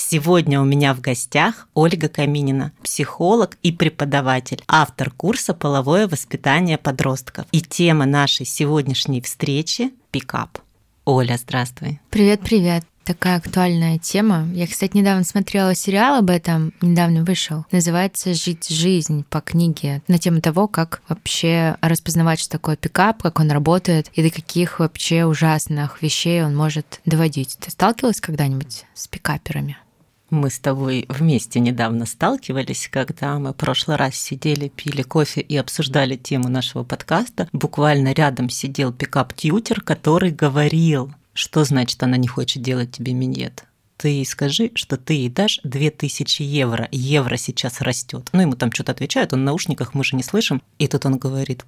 Сегодня у меня в гостях Ольга Каминина, психолог и преподаватель, автор курса «Половое воспитание подростков». И тема нашей сегодняшней встречи – пикап. Оля, здравствуй. Привет-привет такая актуальная тема. Я, кстати, недавно смотрела сериал об этом, недавно вышел. Называется «Жить жизнь» по книге на тему того, как вообще распознавать, что такое пикап, как он работает и до каких вообще ужасных вещей он может доводить. Ты сталкивалась когда-нибудь с пикаперами? Мы с тобой вместе недавно сталкивались, когда мы в прошлый раз сидели, пили кофе и обсуждали тему нашего подкаста. Буквально рядом сидел пикап-тьютер, который говорил, что значит она не хочет делать тебе миньет. Ты ей скажи, что ты ей дашь 2000 евро. Евро сейчас растет. Ну, ему там что-то отвечают, он в наушниках, мы же не слышим. И тут он говорит,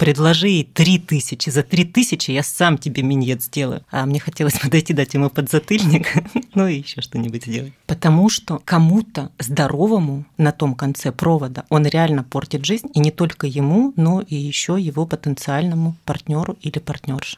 предложи ей три тысячи. За три тысячи я сам тебе миньет сделаю. А мне хотелось подойти, дать ему подзатыльник, ну и еще что-нибудь сделать. Потому что кому-то здоровому на том конце провода он реально портит жизнь, и не только ему, но и еще его потенциальному партнеру или партнерше.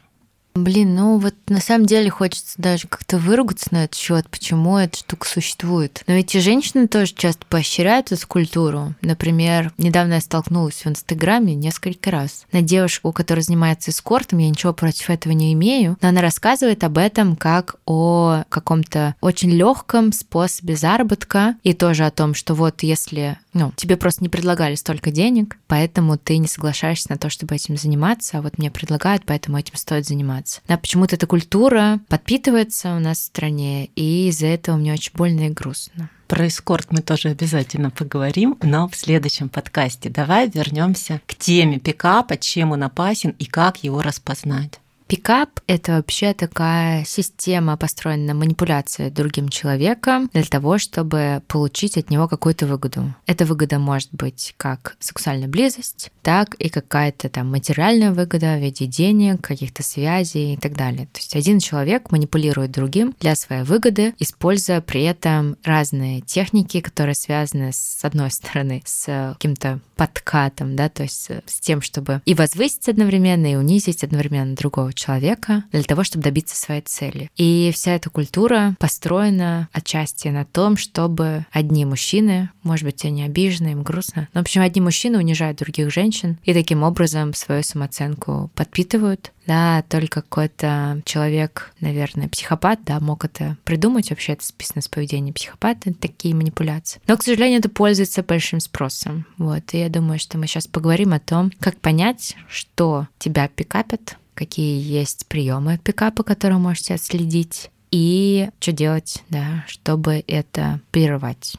Блин, ну вот на самом деле хочется даже как-то выругаться на этот счет, почему эта штука существует. Но эти женщины тоже часто поощряют эту культуру. Например, недавно я столкнулась в Инстаграме несколько раз на девушку, которая занимается эскортом, я ничего против этого не имею, но она рассказывает об этом как о каком-то очень легком способе заработка и тоже о том, что вот если ну, тебе просто не предлагали столько денег, поэтому ты не соглашаешься на то, чтобы этим заниматься, а вот мне предлагают, поэтому этим стоит заниматься. А почему-то эта культура подпитывается у нас в стране, и из-за этого мне очень больно и грустно. Про эскорт мы тоже обязательно поговорим, но в следующем подкасте. Давай вернемся к теме пикапа, чем он опасен и как его распознать. Пикап — это вообще такая система, построенная на манипуляции другим человеком для того, чтобы получить от него какую-то выгоду. Эта выгода может быть как сексуальная близость, так и какая-то там материальная выгода в виде денег, каких-то связей и так далее. То есть один человек манипулирует другим для своей выгоды, используя при этом разные техники, которые связаны с одной стороны с каким-то подкатом, да, то есть с тем, чтобы и возвысить одновременно, и унизить одновременно другого человека человека для того, чтобы добиться своей цели. И вся эта культура построена отчасти на том, чтобы одни мужчины, может быть, они обижены, им грустно, но, в общем, одни мужчины унижают других женщин и таким образом свою самооценку подпитывают, да, только какой-то человек, наверное, психопат, да, мог это придумать, вообще это списано с поведения психопата, такие манипуляции. Но, к сожалению, это пользуется большим спросом. Вот, и я думаю, что мы сейчас поговорим о том, как понять, что тебя пикапят, какие есть приемы пикапа, которые можете отследить, и что делать, да, чтобы это прервать.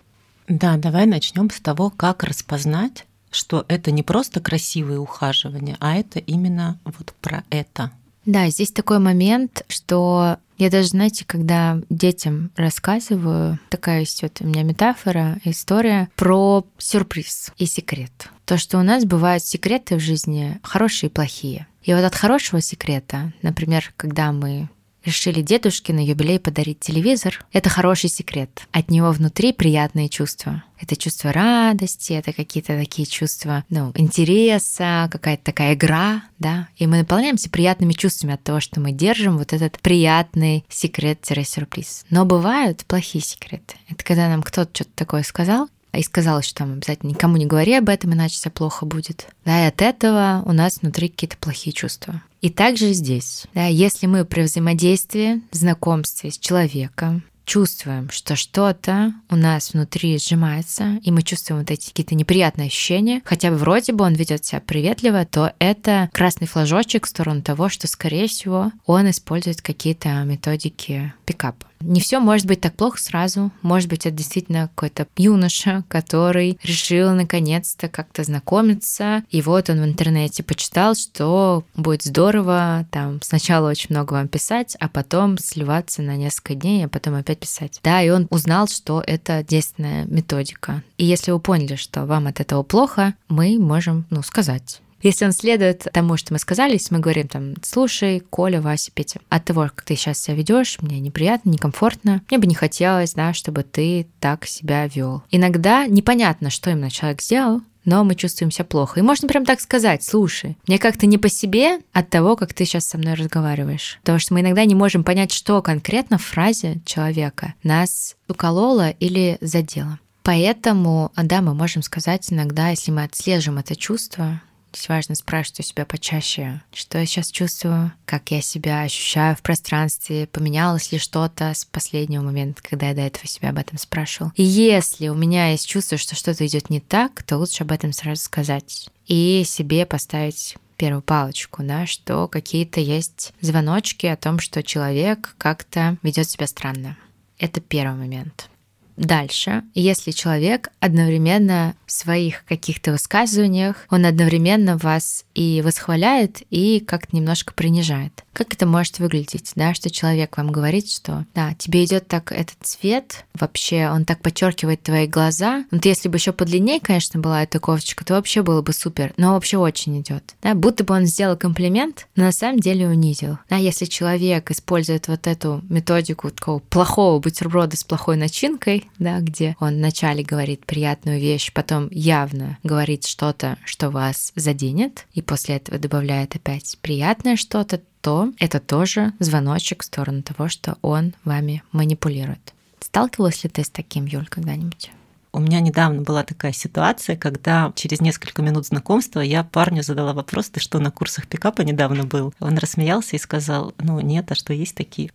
Да, давай начнем с того, как распознать, что это не просто красивые ухаживания, а это именно вот про это. Да, здесь такой момент, что я даже, знаете, когда детям рассказываю, такая есть вот у меня метафора, история про сюрприз и секрет. То, что у нас бывают секреты в жизни хорошие и плохие. И вот от хорошего секрета, например, когда мы решили дедушке на юбилей подарить телевизор, это хороший секрет. От него внутри приятные чувства. Это чувство радости, это какие-то такие чувства, ну, интереса, какая-то такая игра, да. И мы наполняемся приятными чувствами от того, что мы держим вот этот приятный секрет-сюрприз. Но бывают плохие секреты. Это когда нам кто-то что-то такое сказал, и сказала, что там обязательно никому не говори об этом, иначе все плохо будет. Да, и от этого у нас внутри какие-то плохие чувства. И также здесь, да, если мы при взаимодействии, знакомстве с человеком чувствуем, что что-то у нас внутри сжимается, и мы чувствуем вот эти какие-то неприятные ощущения, хотя бы вроде бы он ведет себя приветливо, то это красный флажочек в сторону того, что, скорее всего, он использует какие-то методики пикапа. Не все может быть так плохо сразу. Может быть, это действительно какой-то юноша, который решил наконец-то как-то знакомиться. И вот он в интернете почитал, что будет здорово там сначала очень много вам писать, а потом сливаться на несколько дней, а потом опять писать. Да, и он узнал, что это действенная методика. И если вы поняли, что вам от этого плохо, мы можем, ну, сказать Если он следует тому, что мы сказали, если мы говорим там, слушай, Коля, Вася, Петя, от того, как ты сейчас себя ведешь, мне неприятно, некомфортно, мне бы не хотелось, да, чтобы ты так себя вел. Иногда непонятно, что именно человек сделал, но мы чувствуем себя плохо. И можно прям так сказать, слушай, мне как-то не по себе от того, как ты сейчас со мной разговариваешь. Потому что мы иногда не можем понять, что конкретно в фразе человека нас укололо или задело. Поэтому, да, мы можем сказать иногда, если мы отслежим это чувство, Здесь важно спрашивать у себя почаще, что я сейчас чувствую, как я себя ощущаю в пространстве, поменялось ли что-то с последнего момента, когда я до этого себя об этом спрашивал. И если у меня есть чувство, что что-то идет не так, то лучше об этом сразу сказать и себе поставить первую палочку, да, что какие-то есть звоночки о том, что человек как-то ведет себя странно. Это первый момент. Дальше, если человек одновременно в своих каких-то высказываниях, он одновременно вас и восхваляет, и как-то немножко принижает. Как это может выглядеть, да, что человек вам говорит, что да, тебе идет так этот цвет, вообще он так подчеркивает твои глаза. Вот если бы еще подлиннее, конечно, была эта кофточка, то вообще было бы супер, но вообще очень идет. Да, будто бы он сделал комплимент, но на самом деле унизил. Да, если человек использует вот эту методику такого плохого бутерброда с плохой начинкой, да, где он вначале говорит приятную вещь, потом явно говорит что-то, что вас заденет, и после этого добавляет опять приятное что-то, то это тоже звоночек в сторону того, что он вами манипулирует. Сталкивалась ли ты с таким, Юль, когда-нибудь? У меня недавно была такая ситуация, когда через несколько минут знакомства я парню задала вопрос, ты что, на курсах пикапа недавно был? Он рассмеялся и сказал, ну нет, а что есть такие?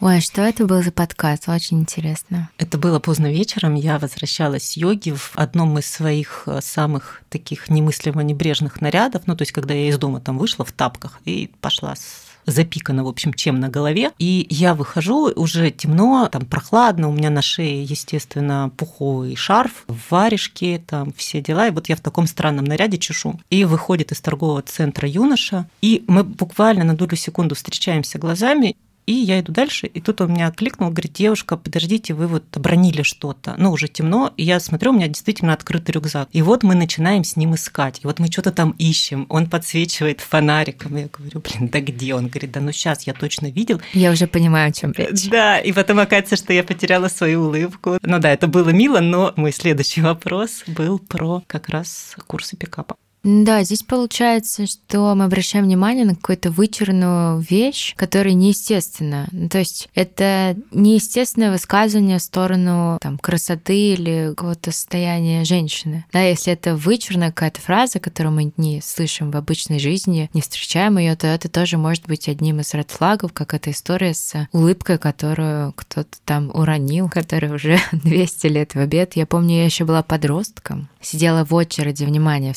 Ой, а что это был за подкаст? Очень интересно. Это было поздно вечером. Я возвращалась с йоги в одном из своих э, самых таких немыслимо небрежных нарядов. Ну, то есть, когда я из дома там вышла в тапках и пошла с запикано, в общем, чем на голове. И я выхожу, уже темно, там прохладно, у меня на шее, естественно, пуховый шарф, варежки, там все дела. И вот я в таком странном наряде чешу. И выходит из торгового центра юноша, и мы буквально на долю секунду встречаемся глазами, и я иду дальше, и тут он меня кликнул, говорит, девушка, подождите, вы вот обронили что-то. Ну, уже темно, и я смотрю, у меня действительно открытый рюкзак. И вот мы начинаем с ним искать. И вот мы что-то там ищем. Он подсвечивает фонариком. Я говорю, блин, да где? Он говорит, да ну сейчас, я точно видел. Я уже понимаю, о чем речь. Да, и потом оказывается, что я потеряла свою улыбку. Ну да, это было мило, но мой следующий вопрос был про как раз курсы пикапа. Да, здесь получается, что мы обращаем внимание на какую-то вычурную вещь, которая неестественна. Ну, то есть это неестественное высказывание в сторону там, красоты или какого-то состояния женщины. Да, если это вычурная какая-то фраза, которую мы не слышим в обычной жизни, не встречаем ее, то это тоже может быть одним из ред флагов, как эта история с улыбкой, которую кто-то там уронил, которая уже 200 лет в обед. Я помню, я еще была подростком, сидела в очереди, внимания в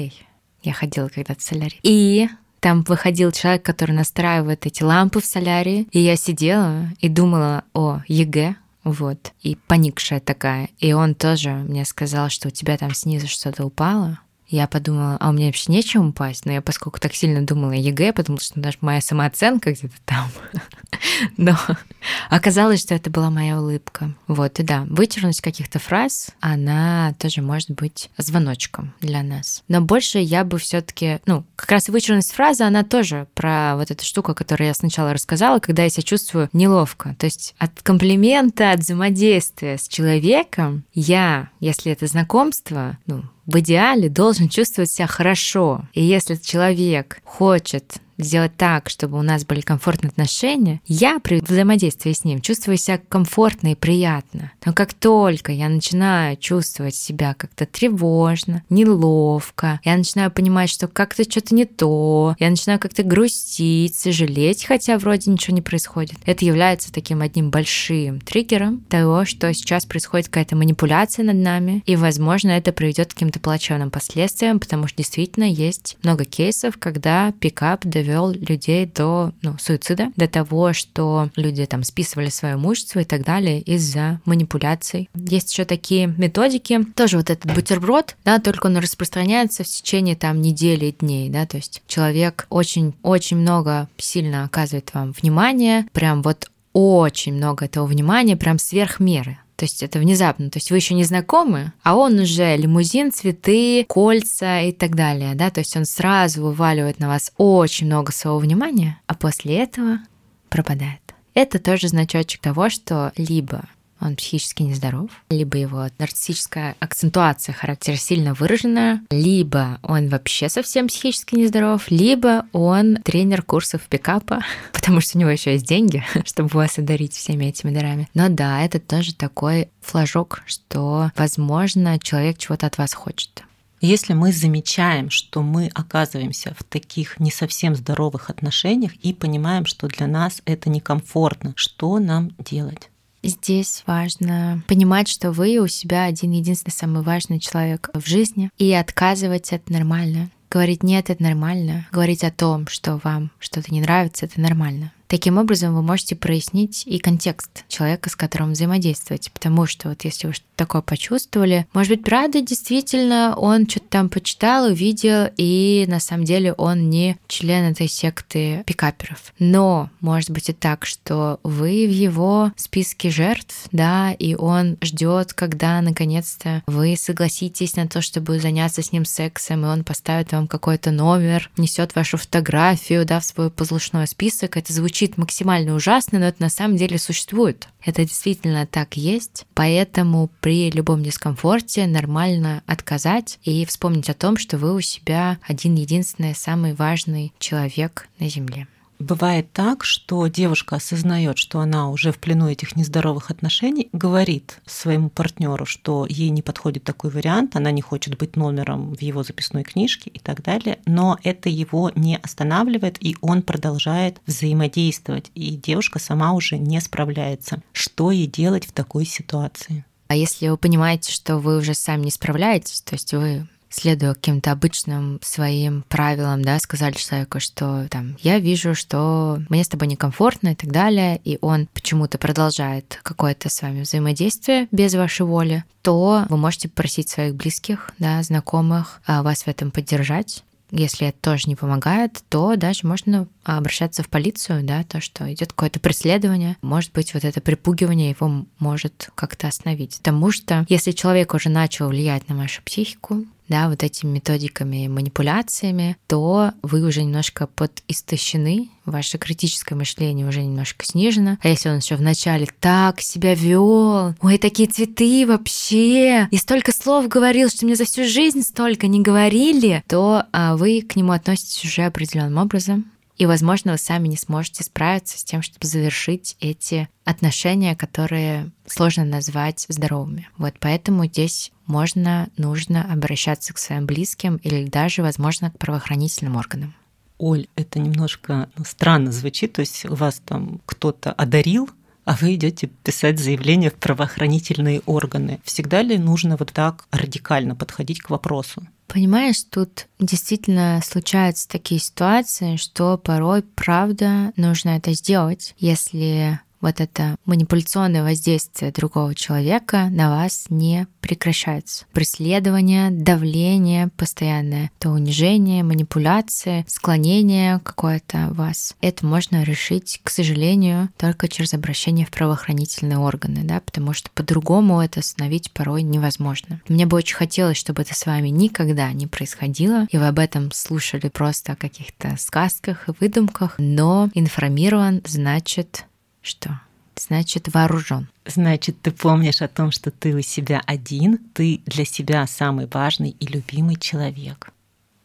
солярий. Я ходила когда-то в солярий. И там выходил человек, который настраивает эти лампы в солярии. И я сидела и думала о ЕГЭ, вот, и поникшая такая. И он тоже мне сказал, что у тебя там снизу что-то упало. Я подумала, а у меня вообще нечем упасть, но я поскольку так сильно думала о ЕГЭ, потому что даже моя самооценка где-то там. Но оказалось, что это была моя улыбка. Вот, и да, вычурность каких-то фраз, она тоже может быть звоночком для нас. Но больше я бы все таки ну, как раз вычурность фразы, она тоже про вот эту штуку, которую я сначала рассказала, когда я себя чувствую неловко. То есть от комплимента, от взаимодействия с человеком я, если это знакомство, ну, в идеале должен чувствовать себя хорошо. И если человек хочет сделать так, чтобы у нас были комфортные отношения, я при взаимодействии с ним чувствую себя комфортно и приятно. Но как только я начинаю чувствовать себя как-то тревожно, неловко, я начинаю понимать, что как-то что-то не то, я начинаю как-то грустить, сожалеть, хотя вроде ничего не происходит. Это является таким одним большим триггером того, что сейчас происходит какая-то манипуляция над нами, и, возможно, это приведет к каким-то плачевным последствиям, потому что действительно есть много кейсов, когда пикап довел довел людей до ну, суицида, до того, что люди там списывали свое имущество и так далее из-за манипуляций. Есть еще такие методики, тоже вот этот бутерброд, да, только он распространяется в течение там недели и дней, да, то есть человек очень-очень много сильно оказывает вам внимание, прям вот очень много этого внимания, прям сверх меры. То есть это внезапно. То есть вы еще не знакомы, а он уже лимузин, цветы, кольца и так далее. Да? То есть он сразу вываливает на вас очень много своего внимания, а после этого пропадает. Это тоже значочек того, что либо он психически нездоров, либо его нарциссическая акцентуация характера сильно выражена, либо он вообще совсем психически нездоров, либо он тренер курсов пикапа, потому что у него еще есть деньги, чтобы вас одарить всеми этими дарами. Но да, это тоже такой флажок, что, возможно, человек чего-то от вас хочет. Если мы замечаем, что мы оказываемся в таких не совсем здоровых отношениях и понимаем, что для нас это некомфортно, что нам делать? Здесь важно понимать, что вы у себя один единственный самый важный человек в жизни, и отказывать это нормально. Говорить нет, это нормально. Говорить о том, что вам что-то не нравится, это нормально. Таким образом, вы можете прояснить и контекст человека, с которым взаимодействуете, потому что вот если вы что-то такое почувствовали, может быть, правда, действительно, он что-то там почитал, увидел, и на самом деле он не член этой секты пикаперов. Но может быть и так, что вы в его списке жертв, да, и он ждет, когда наконец-то вы согласитесь на то, чтобы заняться с ним сексом, и он поставит вам какой-то номер, несет вашу фотографию, да, в свой послушной список. Это звучит звучит максимально ужасно, но это на самом деле существует. Это действительно так есть. Поэтому при любом дискомфорте нормально отказать и вспомнить о том, что вы у себя один единственный самый важный человек на Земле. Бывает так, что девушка осознает, что она уже в плену этих нездоровых отношений, говорит своему партнеру, что ей не подходит такой вариант, она не хочет быть номером в его записной книжке и так далее, но это его не останавливает, и он продолжает взаимодействовать, и девушка сама уже не справляется. Что ей делать в такой ситуации? А если вы понимаете, что вы уже сами не справляетесь, то есть вы следуя каким-то обычным своим правилам, да, сказали человеку, что там я вижу, что мне с тобой некомфортно и так далее, и он почему-то продолжает какое-то с вами взаимодействие без вашей воли, то вы можете просить своих близких, да, знакомых а, вас в этом поддержать. Если это тоже не помогает, то даже можно обращаться в полицию, да, то, что идет какое-то преследование, может быть, вот это припугивание его может как-то остановить. Потому что если человек уже начал влиять на вашу психику, да, вот этими методиками манипуляциями, то вы уже немножко подистощены, ваше критическое мышление уже немножко снижено. А если он еще вначале так себя вел, ой, такие цветы вообще, и столько слов говорил, что мне за всю жизнь столько не говорили, то а, вы к нему относитесь уже определенным образом. И, возможно, вы сами не сможете справиться с тем, чтобы завершить эти отношения, которые сложно назвать здоровыми. Вот поэтому здесь можно, нужно обращаться к своим близким или даже, возможно, к правоохранительным органам. Оль, это немножко ну, странно звучит, то есть вас там кто-то одарил, а вы идете писать заявление в правоохранительные органы. Всегда ли нужно вот так радикально подходить к вопросу? Понимаешь, тут действительно случаются такие ситуации, что порой, правда, нужно это сделать, если вот это манипуляционное воздействие другого человека на вас не прекращается. Преследование, давление постоянное, то унижение, манипуляция, склонение какое-то вас. Это можно решить, к сожалению, только через обращение в правоохранительные органы, да, потому что по-другому это остановить порой невозможно. Мне бы очень хотелось, чтобы это с вами никогда не происходило, и вы об этом слушали просто о каких-то сказках и выдумках, но информирован значит что? Значит, вооружен. Значит, ты помнишь о том, что ты у себя один, ты для себя самый важный и любимый человек.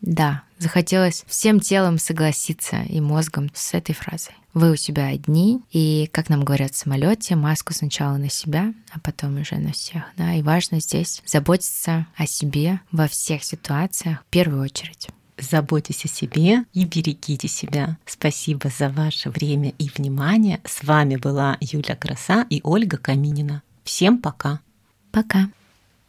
Да, захотелось всем телом согласиться и мозгом с этой фразой. Вы у себя одни, и, как нам говорят в самолете, маску сначала на себя, а потом уже на всех. Да? И важно здесь заботиться о себе во всех ситуациях в первую очередь. Заботьтесь о себе и берегите себя. Спасибо за ваше время и внимание. С вами была Юля Краса и Ольга Каминина. Всем пока. Пока.